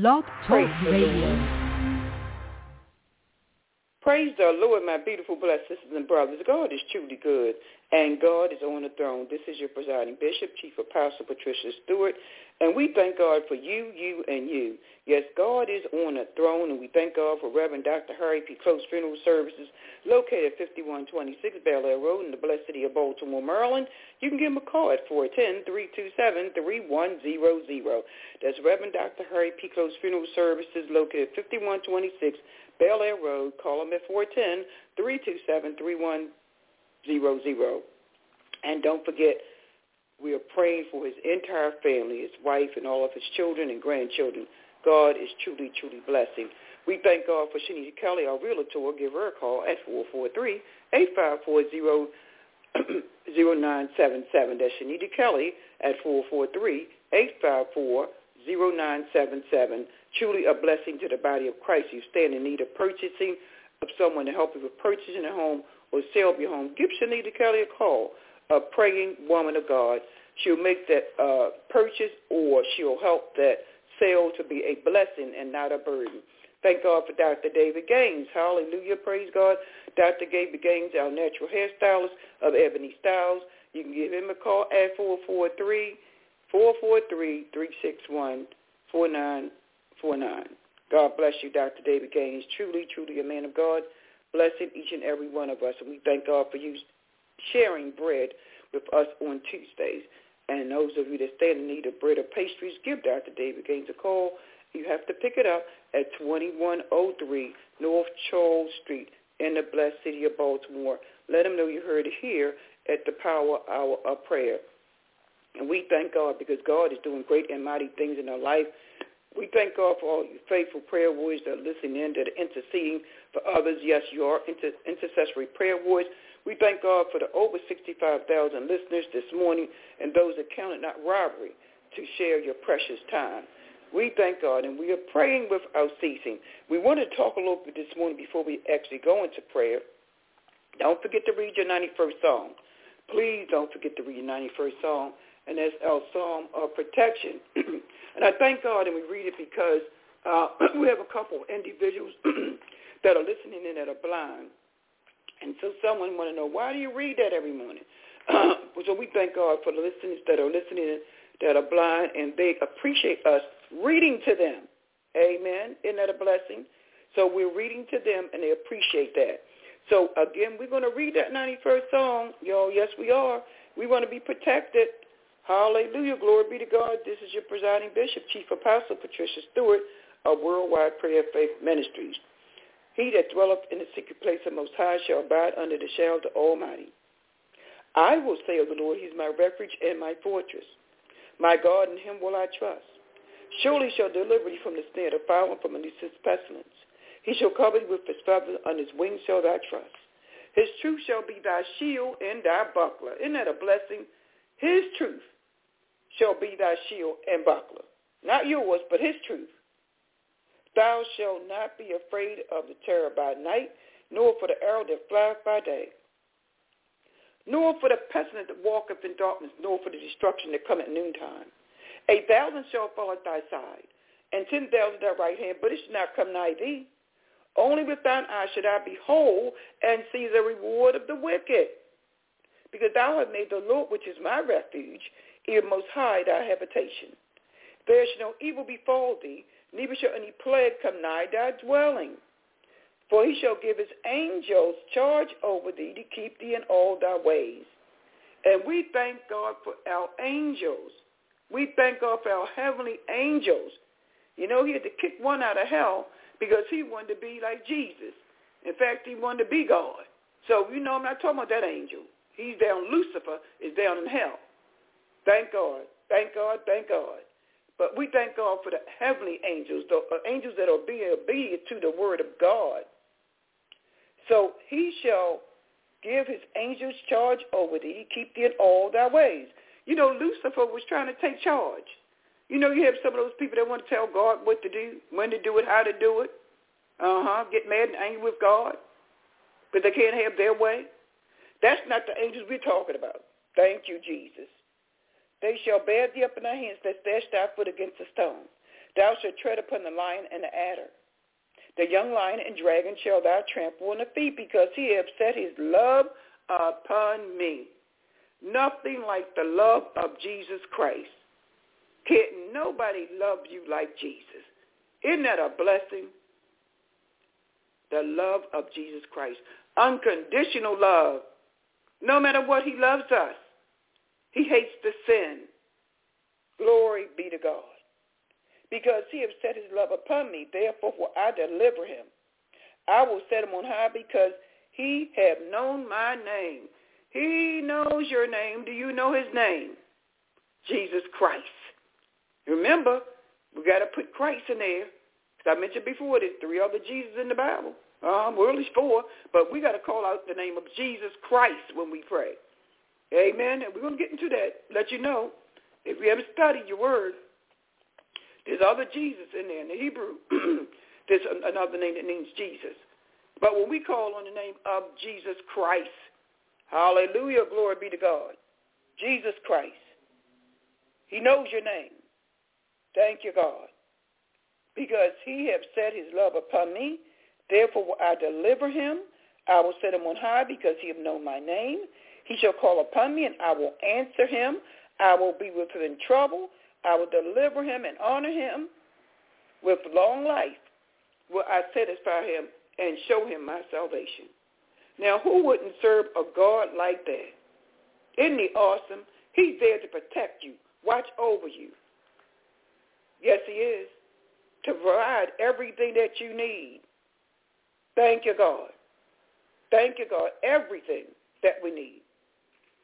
Blog Talk Radio. Praise the Lord, my beautiful blessed sisters and brothers. God is truly good, and God is on the throne. This is your presiding bishop, Chief Apostle Patricia Stewart, and we thank God for you, you, and you. Yes, God is on the throne, and we thank God for Reverend Dr. Harry P. Close Funeral Services, located at 5126 Belair Road in the blessed city of Baltimore, Maryland. You can give him a call at 410-327-3100. That's Reverend Dr. Harry P. Close Funeral Services, located at 5126 Belair Road. Call him at 410-327-3100. And don't forget, we are praying for his entire family, his wife, and all of his children and grandchildren. God is truly, truly blessing. We thank God for Shanita Kelly, our realtor. Give her a call at 443-854-0977. That's Shanita Kelly at 443-854-0977 truly a blessing to the body of Christ. You stand in need of purchasing, of someone to help you with purchasing a home or sell your home. Give Shanita Kelly a call, a praying woman of God. She'll make that uh, purchase or she'll help that sale to be a blessing and not a burden. Thank God for Dr. David Gaines. Hallelujah. Praise God. Dr. David Gaines, our natural hairstylist of Ebony Styles. You can give him a call at 443 443 361 49. God bless you, Dr. David Gaines. Truly, truly a man of God. Blessing each and every one of us. And we thank God for you sharing bread with us on Tuesdays. And those of you that stand in need of bread or pastries, give Dr. David Gaines a call. You have to pick it up at 2103 North Charles Street in the blessed city of Baltimore. Let him know you heard it here at the Power Hour of Prayer. And we thank God because God is doing great and mighty things in our life. We thank God for all you faithful prayer warriors that are listening in, that are interceding for others. Yes, you are inter- intercessory prayer warriors. We thank God for the over 65,000 listeners this morning and those that counted not robbery to share your precious time. We thank God, and we are praying without ceasing. We want to talk a little bit this morning before we actually go into prayer. Don't forget to read your 91st song. Please don't forget to read your 91st Psalm, and that's our Psalm of protection. And I thank God and we read it because uh, we have a couple of individuals that are listening in that are blind. And so someone want to know, why do you read that every morning? so we thank God for the listeners that are listening that are blind and they appreciate us reading to them. Amen. Isn't that a blessing? So we're reading to them and they appreciate that. So again, we're going to read that 91st song. Y'all, yes, we are. We want to be protected Hallelujah. Glory be to God. This is your presiding bishop, Chief Apostle Patricia Stewart of Worldwide Prayer Faith Ministries. He that dwelleth in the secret place of Most High shall abide under the shadow of the Almighty. I will say of the Lord, He is my refuge and my fortress. My God, in him will I trust. Surely shall deliver thee from the snare of fire and from the pestilence. He shall cover thee with his feathers, under his wings shall thou trust. His truth shall be thy shield and thy buckler. Isn't that a blessing? His truth shall be thy shield and buckler. Not yours, but his truth. Thou shalt not be afraid of the terror by night, nor for the arrow that flieth by day, nor for the pestilence that walketh in darkness, nor for the destruction that cometh at noontime. A thousand shall fall at thy side, and ten thousand at thy right hand, but it shall not come nigh thee. Only with thine eyes should I behold and see the reward of the wicked. Because thou hast made the Lord, which is my refuge, even most high thy habitation. There shall no evil befall thee, neither shall any plague come nigh thy dwelling. For he shall give his angels charge over thee to keep thee in all thy ways. And we thank God for our angels. We thank God for our heavenly angels. You know, he had to kick one out of hell because he wanted to be like Jesus. In fact, he wanted to be God. So, you know, I'm not talking about that angel. He's down. Lucifer is down in hell. Thank God. Thank God. Thank God. But we thank God for the heavenly angels, the uh, angels that are being obedient to the word of God. So he shall give his angels charge over thee, keep thee in all thy ways. You know, Lucifer was trying to take charge. You know, you have some of those people that want to tell God what to do, when to do it, how to do it. Uh-huh. Get mad and angry with God. But they can't have their way. That's not the angels we're talking about. Thank you, Jesus. They shall bear thee up in thy hands, lest dash thy foot against a stone. Thou shalt tread upon the lion and the adder. The young lion and dragon shall thou trample on the feet, because he hath set his love upon me. Nothing like the love of Jesus Christ. Can't nobody love you like Jesus. Isn't that a blessing? The love of Jesus Christ. Unconditional love. No matter what, he loves us. He hates the sin. Glory be to God. Because he has set his love upon me, therefore will I deliver him. I will set him on high because he have known my name. He knows your name. Do you know his name? Jesus Christ. Remember, we got to put Christ in there. Because I mentioned before, there's three other Jesus in the Bible. Um, at least four, but we got to call out the name of Jesus Christ when we pray. Amen. And we're going to get into that, let you know. If you haven't studied your word, there's other Jesus in there. In the Hebrew, there's another name that means Jesus. But when we call on the name of Jesus Christ, hallelujah, glory be to God, Jesus Christ, he knows your name. Thank you, God. Because he have set his love upon me, therefore will I deliver him. I will set him on high because he have known my name. He shall call upon me, and I will answer him. I will be with him in trouble. I will deliver him and honor him with long life. Will I satisfy him and show him my salvation. Now, who wouldn't serve a God like that? Isn't he awesome? He's there to protect you, watch over you. Yes, he is. To provide everything that you need. Thank you, God. Thank you, God. Everything that we need.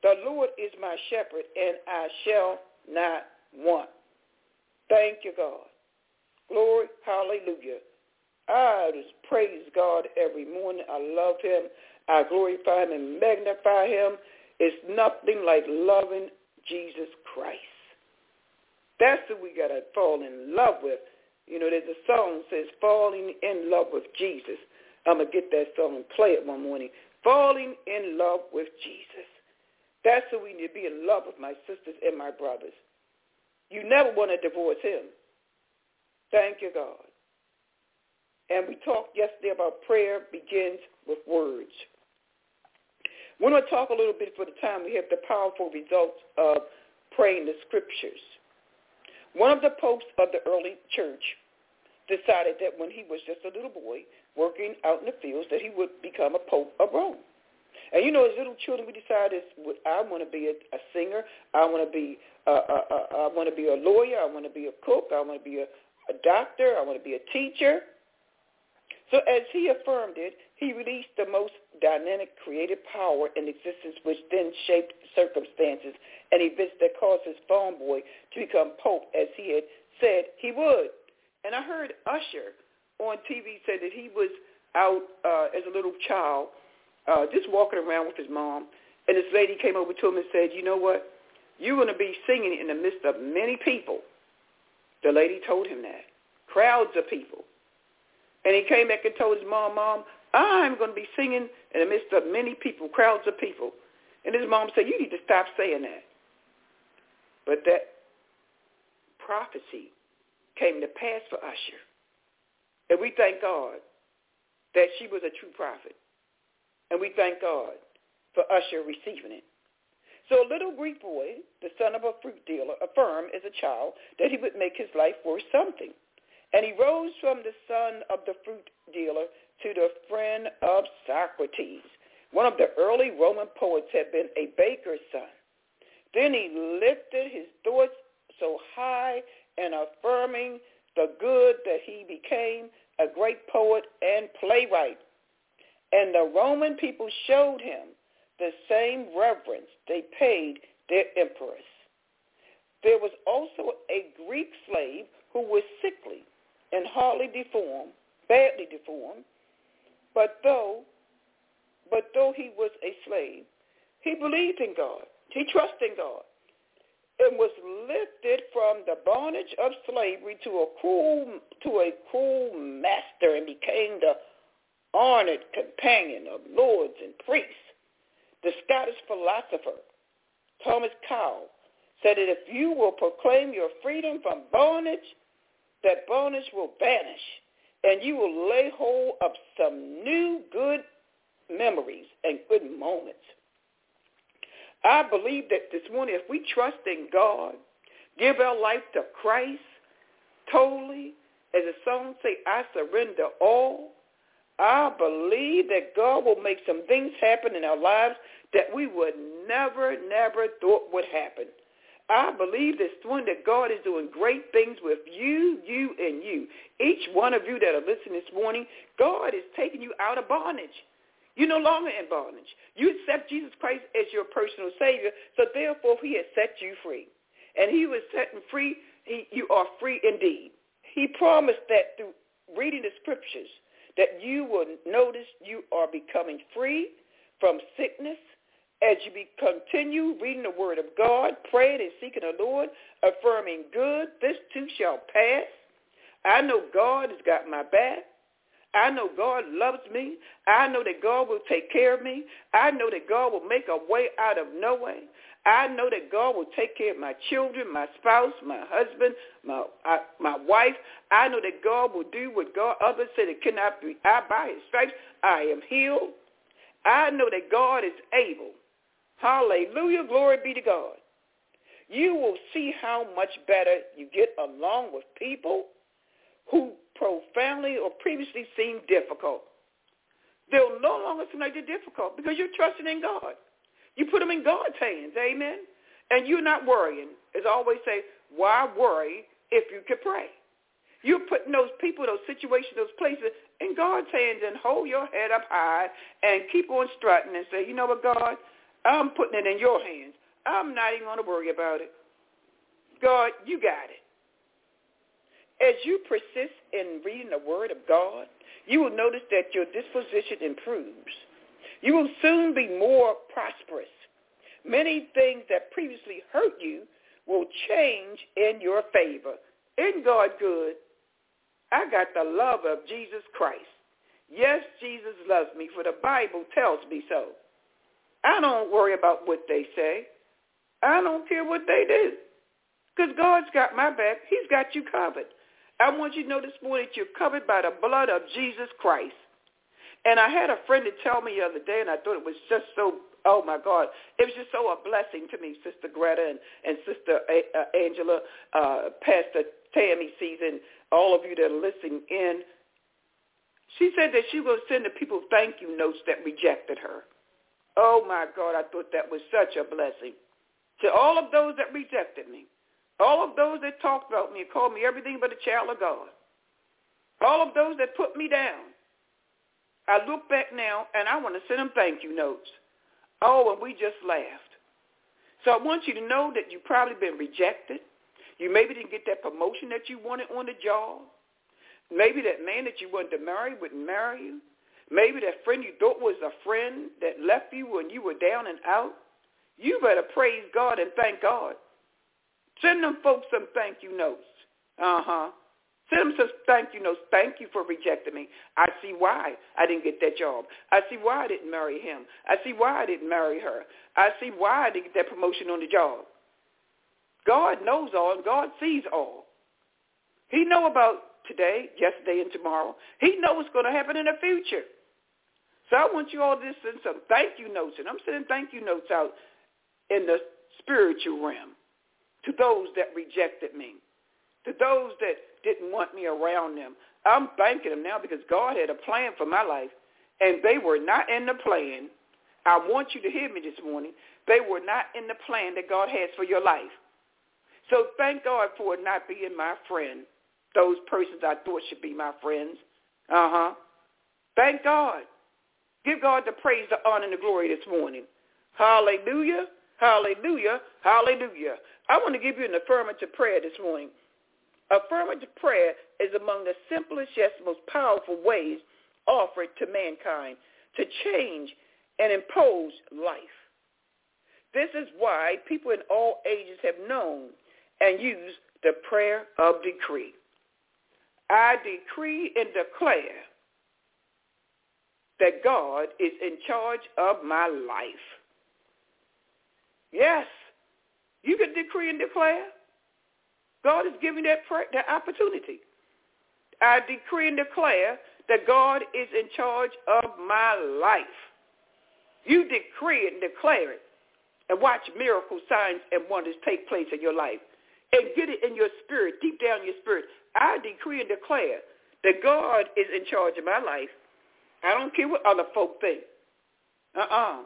The Lord is my shepherd, and I shall not want. Thank you, God. Glory, hallelujah. I just praise God every morning. I love him. I glorify him and magnify him. It's nothing like loving Jesus Christ. That's who we got to fall in love with. You know, there's a song that says, falling in love with Jesus. I'm going to get that song and play it one morning. Falling in love with Jesus. That's who we need to be in love with, my sisters and my brothers. You never want to divorce him. Thank you, God. And we talked yesterday about prayer begins with words. We're going to talk a little bit for the time. We have the powerful results of praying the scriptures. One of the popes of the early church decided that when he was just a little boy working out in the fields that he would become a pope of Rome. And you know, as little children, we decided I want to be a, a singer. I want to be a, a, a, I want to be a lawyer. I want to be a cook. I want to be a, a doctor. I want to be a teacher. So as he affirmed it, he released the most dynamic creative power in existence which then shaped circumstances and events that caused his farm boy to become pope as he had said he would. And I heard Usher on TV say that he was out uh, as a little child uh, just walking around with his mom, and this lady came over to him and said, you know what? You're going to be singing in the midst of many people. The lady told him that. Crowds of people. And he came back and told his mom, Mom, I'm going to be singing in the midst of many people, crowds of people. And his mom said, you need to stop saying that. But that prophecy came to pass for Usher. And we thank God that she was a true prophet. And we thank God for Usher receiving it. So a little Greek boy, the son of a fruit dealer, affirmed as a child that he would make his life worth something. And he rose from the son of the fruit dealer to the friend of Socrates. One of the early Roman poets had been a baker's son. Then he lifted his thoughts so high and affirming the good that he became a great poet and playwright. And the Roman people showed him the same reverence they paid their empress. There was also a Greek slave who was sickly and hardly deformed, badly deformed, but though, but though he was a slave, he believed in God. He trusted in God and was lifted from the bondage of slavery to a cruel to a cruel master and became the honored companion of lords and priests. The Scottish philosopher Thomas Cowell said that if you will proclaim your freedom from bondage, that bondage will vanish and you will lay hold of some new good memories and good moments. I believe that this morning, if we trust in God, give our life to Christ totally, as the song say, I surrender all, I believe that God will make some things happen in our lives that we would never, never thought would happen. I believe this morning that God is doing great things with you, you, and you. Each one of you that are listening this morning, God is taking you out of bondage. You're no longer in bondage. You accept Jesus Christ as your personal Savior, so therefore he has set you free. And he was setting free, he, you are free indeed. He promised that through reading the scriptures that you will notice you are becoming free from sickness as you be, continue reading the word of God, praying and seeking the Lord, affirming good, this too shall pass. I know God has got my back. I know God loves me. I know that God will take care of me. I know that God will make a way out of no way. I know that God will take care of my children, my spouse, my husband, my uh, my wife. I know that God will do what God others said it cannot be. I by His stripes I am healed. I know that God is able. Hallelujah, glory be to God. You will see how much better you get along with people who profoundly or previously seemed difficult. They'll no longer seem like they're difficult because you're trusting in God. You put them in God's hands, amen? And you're not worrying. As I always say, why worry if you could pray? You're putting those people, those situations, those places in God's hands and hold your head up high and keep on strutting and say, you know what, God, I'm putting it in your hands. I'm not even going to worry about it. God, you got it. As you persist in reading the Word of God, you will notice that your disposition improves. You will soon be more prosperous. Many things that previously hurt you will change in your favor. Isn't God good? I got the love of Jesus Christ. Yes, Jesus loves me, for the Bible tells me so. I don't worry about what they say. I don't care what they do. Because God's got my back. He's got you covered. I want you to know this morning that you're covered by the blood of Jesus Christ. And I had a friend to tell me the other day, and I thought it was just so, oh, my God. It was just so a blessing to me, Sister Greta and, and Sister a- uh, Angela, uh, Pastor Tammy Season, all of you that are listening in. She said that she was going to send the people thank you notes that rejected her. Oh, my God, I thought that was such a blessing. To all of those that rejected me, all of those that talked about me and called me everything but a child of God, all of those that put me down, I look back now and I want to send them thank you notes. Oh, and we just laughed. So I want you to know that you've probably been rejected. You maybe didn't get that promotion that you wanted on the job. Maybe that man that you wanted to marry wouldn't marry you. Maybe that friend you thought was a friend that left you when you were down and out. You better praise God and thank God. Send them folks some thank you notes. Uh-huh. Send them some thank you notes. Thank you for rejecting me. I see why I didn't get that job. I see why I didn't marry him. I see why I didn't marry her. I see why I didn't get that promotion on the job. God knows all and God sees all. He know about today, yesterday, and tomorrow. He knows what's going to happen in the future. So I want you all to send some thank you notes, and I'm sending thank you notes out in the spiritual realm to those that rejected me, to those that didn't want me around them. I'm thanking them now because God had a plan for my life, and they were not in the plan. I want you to hear me this morning. They were not in the plan that God has for your life. So thank God for not being my friend, those persons I thought should be my friends. Uh-huh. Thank God. Give God the praise, the honor, and the glory this morning. Hallelujah, hallelujah, hallelujah. I want to give you an affirmative prayer this morning. Affirmative prayer is among the simplest yet most powerful ways offered to mankind to change and impose life. This is why people in all ages have known and used the prayer of decree. I decree and declare that God is in charge of my life. Yes, you can decree and declare. God is giving that, that opportunity. I decree and declare that God is in charge of my life. You decree it and declare it and watch miracles, signs, and wonders take place in your life. And get it in your spirit, deep down in your spirit. I decree and declare that God is in charge of my life. I don't care what other folk think. Uh-uh.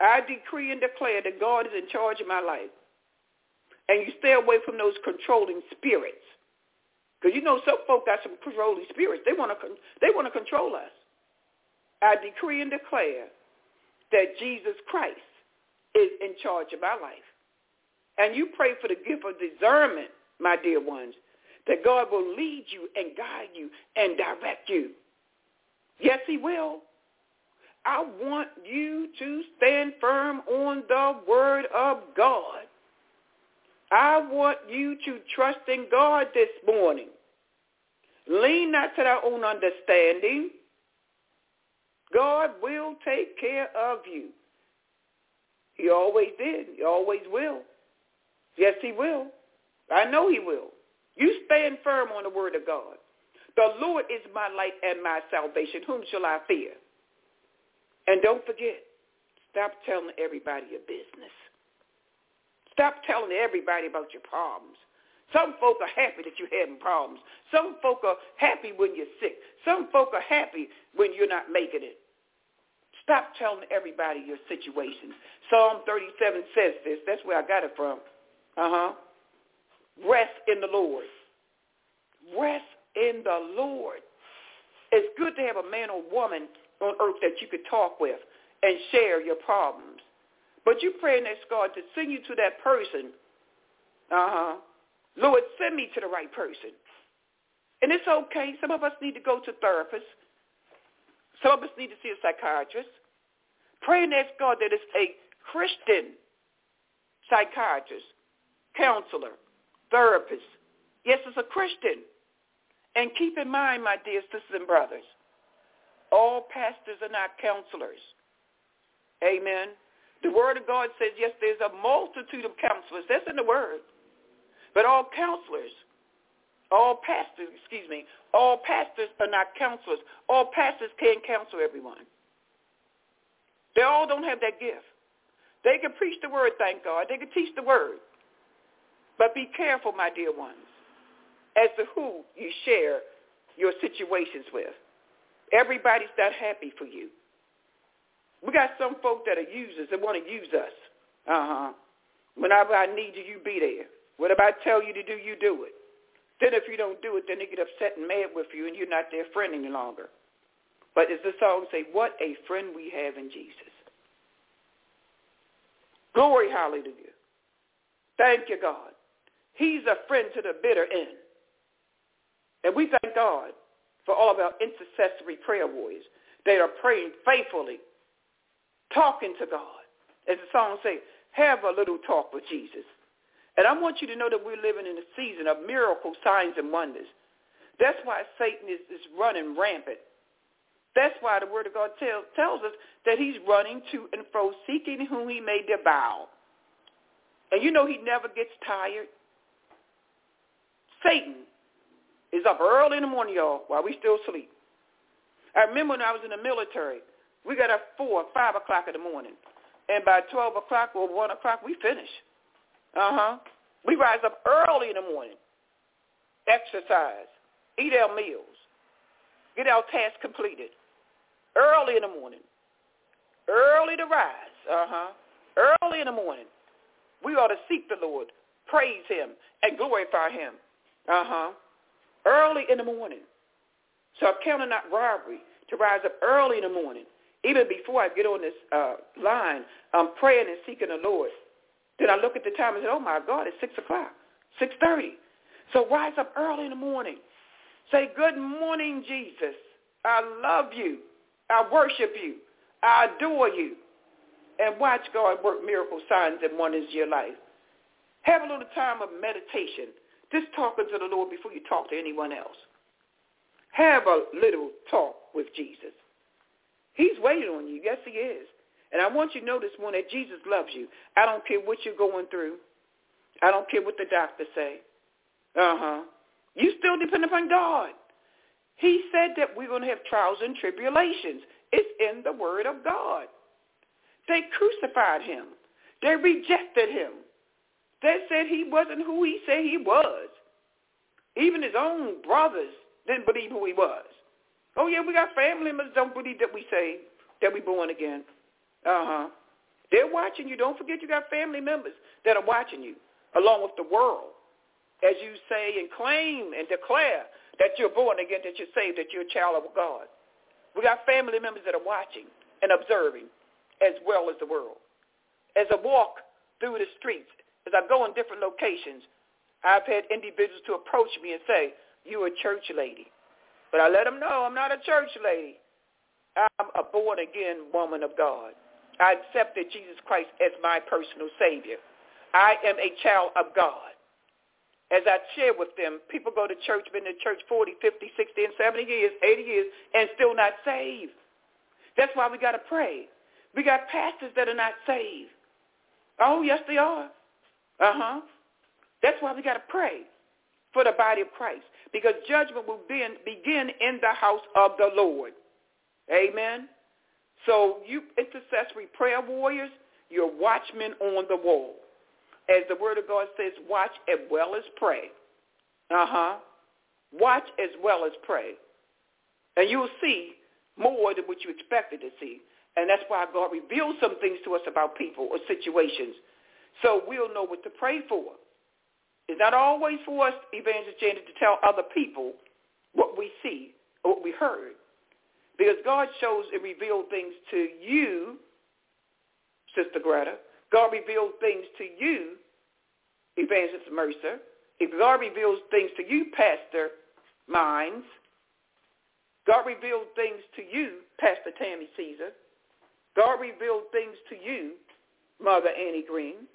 I decree and declare that God is in charge of my life. And you stay away from those controlling spirits. Because you know some folk got some controlling spirits. They want to they want to control us. I decree and declare that Jesus Christ is in charge of my life. And you pray for the gift of discernment, my dear ones, that God will lead you and guide you and direct you. Yes, he will. I want you to stand firm on the word of God. I want you to trust in God this morning. Lean not to thy own understanding. God will take care of you. He always did. He always will. Yes, he will. I know he will. You stand firm on the word of God. The Lord is my light and my salvation. Whom shall I fear? And don't forget, stop telling everybody your business. Stop telling everybody about your problems. Some folk are happy that you're having problems. Some folk are happy when you're sick. Some folk are happy when you're not making it. Stop telling everybody your situations. Psalm 37 says this. That's where I got it from. Uh-huh. Rest in the Lord. Rest in the Lord. It's good to have a man or woman on earth that you could talk with and share your problems. But you pray and ask God to send you to that person. Uh-huh. Lord, send me to the right person. And it's okay. Some of us need to go to therapists. Some of us need to see a psychiatrist. Pray and ask God that it's a Christian psychiatrist, counselor, therapist. Yes, it's a Christian. And keep in mind, my dear sisters and brothers, all pastors are not counselors. Amen. The Word of God says, yes, there's a multitude of counselors. That's in the Word. But all counselors, all pastors, excuse me, all pastors are not counselors. All pastors can't counsel everyone. They all don't have that gift. They can preach the word, thank God. They can teach the word. But be careful, my dear ones, as to who you share your situations with. Everybody's not happy for you. We got some folk that are users that want to use us. Uh-huh. Whenever I need you, you be there. Whatever I tell you to do, you do it. Then if you don't do it, then they get upset and mad with you and you're not their friend any longer. But as the song say, what a friend we have in Jesus. Glory, hallelujah. Thank you, God. He's a friend to the bitter end. And we thank God for all of our intercessory prayer warriors. They are praying faithfully, talking to God. As the song says, have a little talk with Jesus. And I want you to know that we're living in a season of miracles, signs, and wonders. That's why Satan is, is running rampant. That's why the Word of God tell, tells us that he's running to and fro, seeking whom he may devour. And you know he never gets tired. Satan is up early in the morning, y'all, while we still sleep. I remember when I was in the military, we got up 4, 5 o'clock in the morning. And by 12 o'clock or 1 o'clock, we finish. Uh-huh. We rise up early in the morning, exercise, eat our meals, get our tasks completed. Early in the morning. Early to rise. Uh-huh. Early in the morning. We ought to seek the Lord, praise him, and glorify him. Uh-huh. Early in the morning. So I count it not robbery to rise up early in the morning. Even before I get on this uh, line, I'm praying and seeking the Lord. Then I look at the time and say, oh, my God, it's 6 o'clock, 6.30. So rise up early in the morning. Say, good morning, Jesus. I love you. I worship you. I adore you. And watch God work miracle signs and wonders in your life. Have a little time of meditation. Just talking to the Lord before you talk to anyone else. Have a little talk with Jesus. He's waiting on you. Yes, he is. And I want you to know this morning that Jesus loves you. I don't care what you're going through. I don't care what the doctors say. Uh-huh. You still depend upon God. He said that we're going to have trials and tribulations. It's in the word of God. They crucified him. They rejected him. They said he wasn't who he said he was. Even his own brothers didn't believe who he was. Oh yeah, we got family members don't believe that we say that we born again. Uh huh. They're watching you. Don't forget you got family members that are watching you, along with the world, as you say and claim and declare that you're born again, that you're saved, that you're a child of God. We got family members that are watching and observing, as well as the world. As I walk through the streets, as I go in different locations, I've had individuals to approach me and say, you're a church lady. But I let them know I'm not a church lady. I'm a born-again woman of God. I accepted Jesus Christ as my personal Savior. I am a child of God. As I share with them, people go to church, been in church 40, 50, 60, and 70 years, 80 years, and still not saved. That's why we got to pray. We got pastors that are not saved. Oh, yes, they are. Uh-huh. That's why we got to pray for the body of Christ because judgment will begin in the house of the Lord. Amen. So you intercessory prayer warriors, you're watchmen on the wall. As the word of God says, watch as well as pray. Uh-huh. Watch as well as pray. And you'll see more than what you expected to see. And that's why God reveals some things to us about people or situations. So we'll know what to pray for. It's not always for us, Evangelist Janet, to tell other people what we see or what we heard. Because God shows and reveals things to you, Sister Greta. God reveals things to you, Evangelist Mercer. If God reveals things to you, Pastor Mines. God revealed things to you, Pastor Tammy Caesar. God revealed things to you, Mother Annie Green.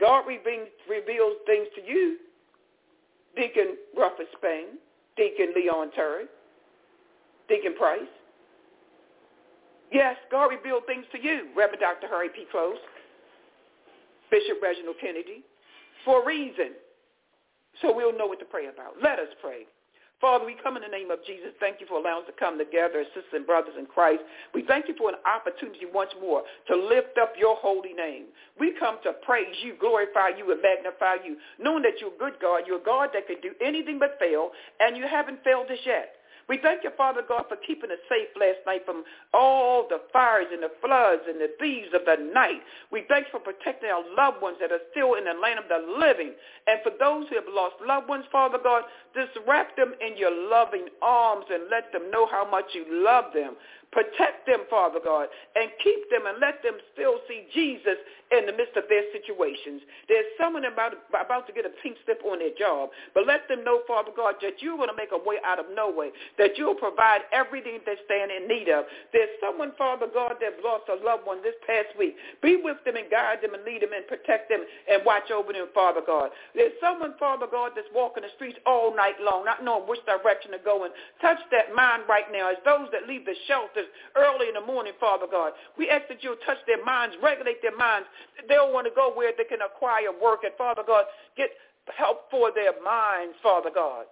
God reveals things to you, Deacon Rufus Spain, Deacon Leon Terry, Deacon Price. Yes, God revealed things to you, Reverend Dr. Harry P. Close, Bishop Reginald Kennedy, for a reason. So we'll know what to pray about. Let us pray. Father, we come in the name of Jesus. Thank you for allowing us to come together as sisters and brothers in Christ. We thank you for an opportunity once more to lift up your holy name. We come to praise you, glorify you, and magnify you, knowing that you're a good God. You're a God that can do anything but fail, and you haven't failed us yet. We thank you, Father God, for keeping us safe last night from all the fires and the floods and the thieves of the night. We thank you for protecting our loved ones that are still in the land of the living. And for those who have lost loved ones, Father God, just wrap them in your loving arms and let them know how much you love them. Protect them, Father God, and keep them and let them still see Jesus in the midst of their situations. There's someone about, about to get a pink slip on their job, but let them know, Father God, that you're going to make a way out of no way, that you'll provide everything they stand in need of. There's someone, Father God, that lost a loved one this past week. Be with them and guide them and lead them and protect them and watch over them, Father God. There's someone, Father God, that's walking the streets all night long, not knowing which direction to go in. Touch that mind right now as those that leave the early in the morning, Father God. We ask that you'll touch their minds, regulate their minds. They'll want to go where they can acquire work. And Father God, get help for their minds, Father God,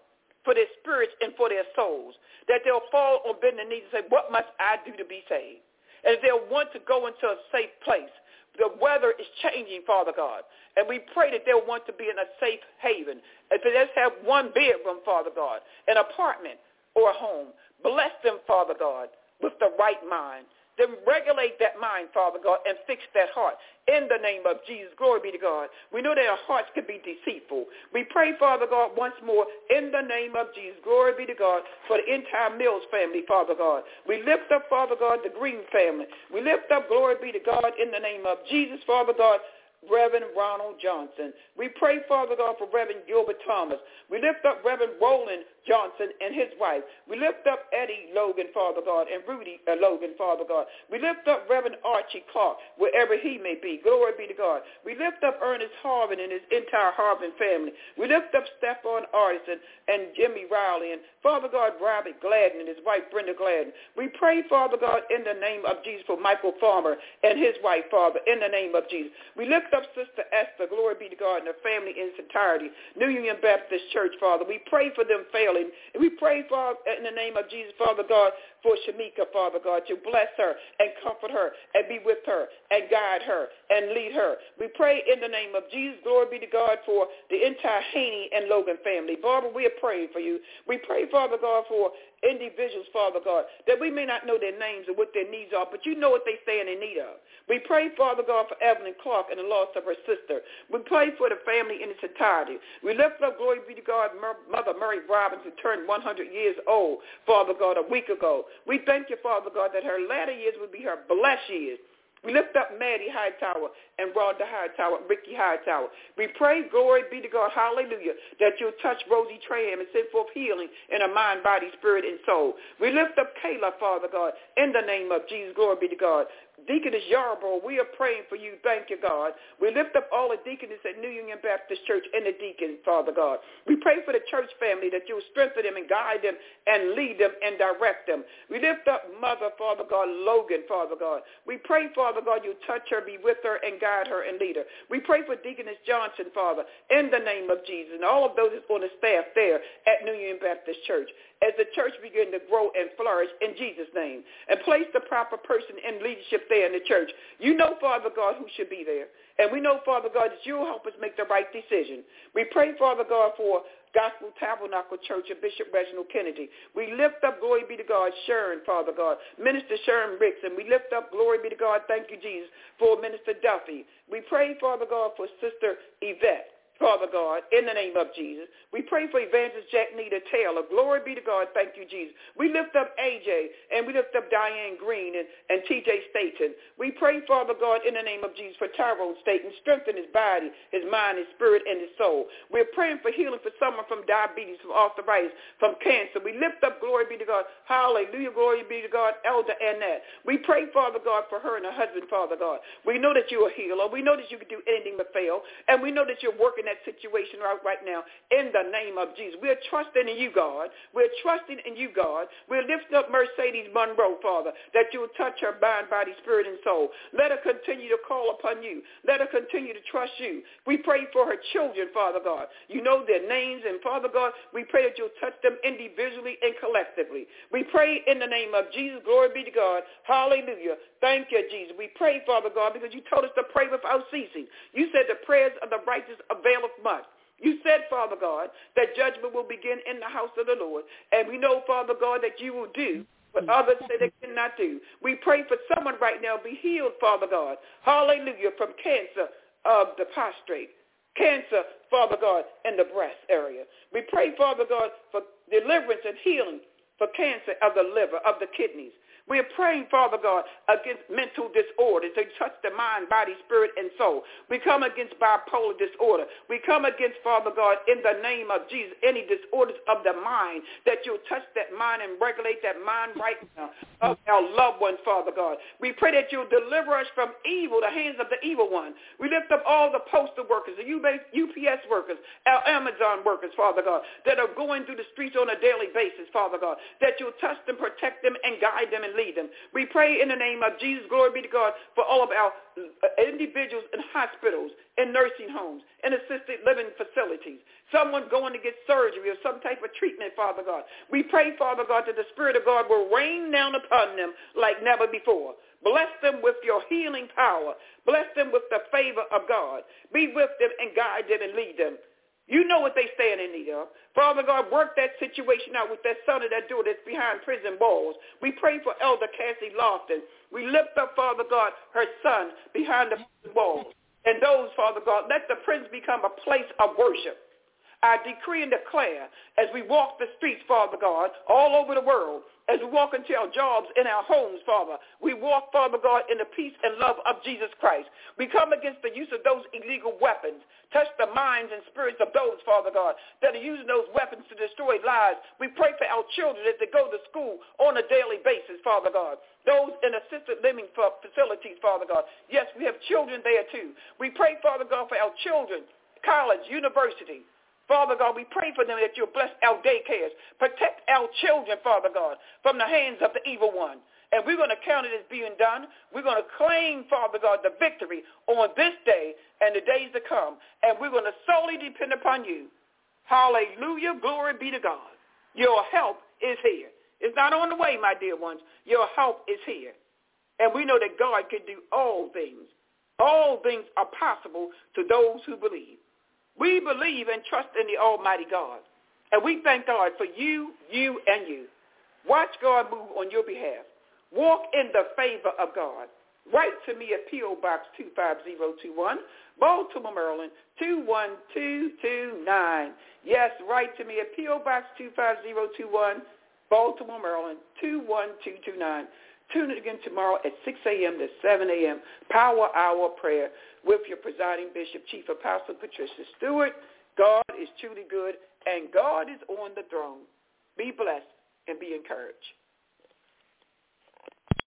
for their spirits and for their souls. That they'll fall on bending knees and say, what must I do to be saved? And they'll want to go into a safe place. The weather is changing, Father God. And we pray that they'll want to be in a safe haven. If they just have one bedroom, Father God, an apartment or a home, bless them, Father God with the right mind. Then regulate that mind, Father God, and fix that heart. In the name of Jesus, glory be to God. We know that our hearts can be deceitful. We pray, Father God, once more, in the name of Jesus, glory be to God, for the entire Mills family, Father God. We lift up, Father God, the Green family. We lift up, glory be to God, in the name of Jesus, Father God, Reverend Ronald Johnson. We pray, Father God, for Reverend Gilbert Thomas. We lift up Reverend Roland Johnson and his wife. We lift up Eddie Logan, Father God, and Rudy uh, Logan, Father God. We lift up Reverend Archie Clark, wherever he may be. Glory be to God. We lift up Ernest Harvin and his entire Harvin family. We lift up Stephon Artisan and Jimmy Riley and Father God, Robert Gladden and his wife Brenda Gladden. We pray, Father God, in the name of Jesus for Michael Farmer and his wife, Father, in the name of Jesus. We lift up Sister Esther, glory be to God, and her family in its entirety. New Union Baptist Church, Father. We pray for them failing. And we pray, Father, in the name of Jesus, Father God, for Shamika, Father God, to bless her and comfort her and be with her and guide her and lead her. We pray in the name of Jesus, glory be to God, for the entire Haney and Logan family. Barbara, we are praying for you. We pray, Father God, for individuals, Father God, that we may not know their names or what their needs are, but you know what they stand in need of. We pray, Father God, for Evelyn Clark and the loss of her sister. We pray for the family in its entirety. We lift up, glory be to God, Mother Mary Robbins, who turned 100 years old, Father God, a week ago. We thank you, Father God, that her latter years would be her blessed years. We lift up Maddie Hightower and Rhonda Hightower Ricky Hightower. We pray, glory be to God, hallelujah, that you'll touch Rosie Traham and send forth healing in her mind, body, spirit, and soul. We lift up Kayla, Father God, in the name of Jesus, glory be to God. Deaconess Yarborough, we are praying for you. Thank you, God. We lift up all the deaconess at New Union Baptist Church and the deacon, Father God. We pray for the church family that you will strengthen them and guide them and lead them and direct them. We lift up Mother, Father God, Logan, Father God. We pray, Father God, you touch her, be with her, and guide her and lead her. We pray for Deaconess Johnson, Father, in the name of Jesus, and all of those on the staff there at New Union Baptist Church as the church begin to grow and flourish in Jesus' name. And place the proper person in leadership there in the church. You know, Father God, who should be there. And we know, Father God, that you'll help us make the right decision. We pray, Father God, for Gospel Tabernacle Church of Bishop Reginald Kennedy. We lift up, glory be to God, Sharon, Father God, Minister Sharon Ricks, and we lift up, glory be to God, thank you, Jesus, for Minister Duffy. We pray, Father God, for Sister Yvette. Father God, in the name of Jesus. We pray for Evangelist Jack Nita Taylor. Glory be to God. Thank you, Jesus. We lift up AJ and we lift up Diane Green and, and TJ Staten. We pray, Father God, in the name of Jesus for Tyrone Staten. Strengthen his body, his mind, his spirit, and his soul. We're praying for healing for someone from diabetes, from arthritis, from cancer. We lift up, glory be to God. Hallelujah. Glory be to God. Elder Annette. We pray, Father God, for her and her husband, Father God. We know that you're a healer. We know that you can do anything but fail. And we know that you're working that situation right, right now in the name of Jesus. We're trusting in you, God. We're trusting in you, God. We're lifting up Mercedes Monroe, Father, that you will touch her mind, body, spirit, and soul. Let her continue to call upon you. Let her continue to trust you. We pray for her children, Father God. You know their names, and Father God, we pray that you'll touch them individually and collectively. We pray in the name of Jesus. Glory be to God. Hallelujah. Thank you, Jesus. We pray, Father God, because you told us to pray without ceasing. You said the prayers of the righteous availeth much. You said, Father God, that judgment will begin in the house of the Lord. And we know, Father God, that you will do what mm-hmm. others say they cannot do. We pray for someone right now be healed, Father God. Hallelujah, from cancer of the prostrate. Cancer, Father God, in the breast area. We pray, Father God, for deliverance and healing for cancer of the liver, of the kidneys. We're praying, Father God, against mental disorders. They touch the mind, body, spirit, and soul. We come against bipolar disorder. We come against, Father God, in the name of Jesus, any disorders of the mind, that you'll touch that mind and regulate that mind right now of our loved ones, Father God. We pray that you'll deliver us from evil, the hands of the evil one. We lift up all the postal workers, the UPS workers, our Amazon workers, Father God, that are going through the streets on a daily basis, Father God, that you'll touch them, protect them, and guide them and lead them. We pray in the name of Jesus, glory be to God, for all of our uh, individuals in hospitals, in nursing homes, in assisted living facilities, someone going to get surgery or some type of treatment, Father God. We pray, Father God, that the Spirit of God will rain down upon them like never before. Bless them with your healing power. Bless them with the favor of God. Be with them and guide them and lead them. You know what they stand in need of. Father God, work that situation out with that son of that daughter that's behind prison walls. We pray for Elder Cassie Lofton. We lift up, Father God, her son behind the prison walls. And those, Father God, let the prison become a place of worship, I decree and declare as we walk the streets, Father God, all over the world, as we walk into our jobs, in our homes, Father. We walk, Father God, in the peace and love of Jesus Christ. We come against the use of those illegal weapons. Touch the minds and spirits of those, Father God, that are using those weapons to destroy lives. We pray for our children as they go to school on a daily basis, Father God. Those in assisted living facilities, Father God. Yes, we have children there too. We pray, Father God, for our children, college, university, Father God, we pray for them that you'll bless our daycares. Protect our children, Father God, from the hands of the evil one. And we're going to count it as being done. We're going to claim, Father God, the victory on this day and the days to come. And we're going to solely depend upon you. Hallelujah. Glory be to God. Your help is here. It's not on the way, my dear ones. Your help is here. And we know that God can do all things. All things are possible to those who believe. We believe and trust in the Almighty God. And we thank God for you, you, and you. Watch God move on your behalf. Walk in the favor of God. Write to me at P.O. Box 25021, Baltimore, Maryland 21229. Yes, write to me at P.O. Box 25021, Baltimore, Maryland 21229. Tune in again tomorrow at 6 a.m. to 7 a.m. Power Hour Prayer with your presiding bishop, Chief Apostle Patricia Stewart. God is truly good, and God is on the throne. Be blessed and be encouraged.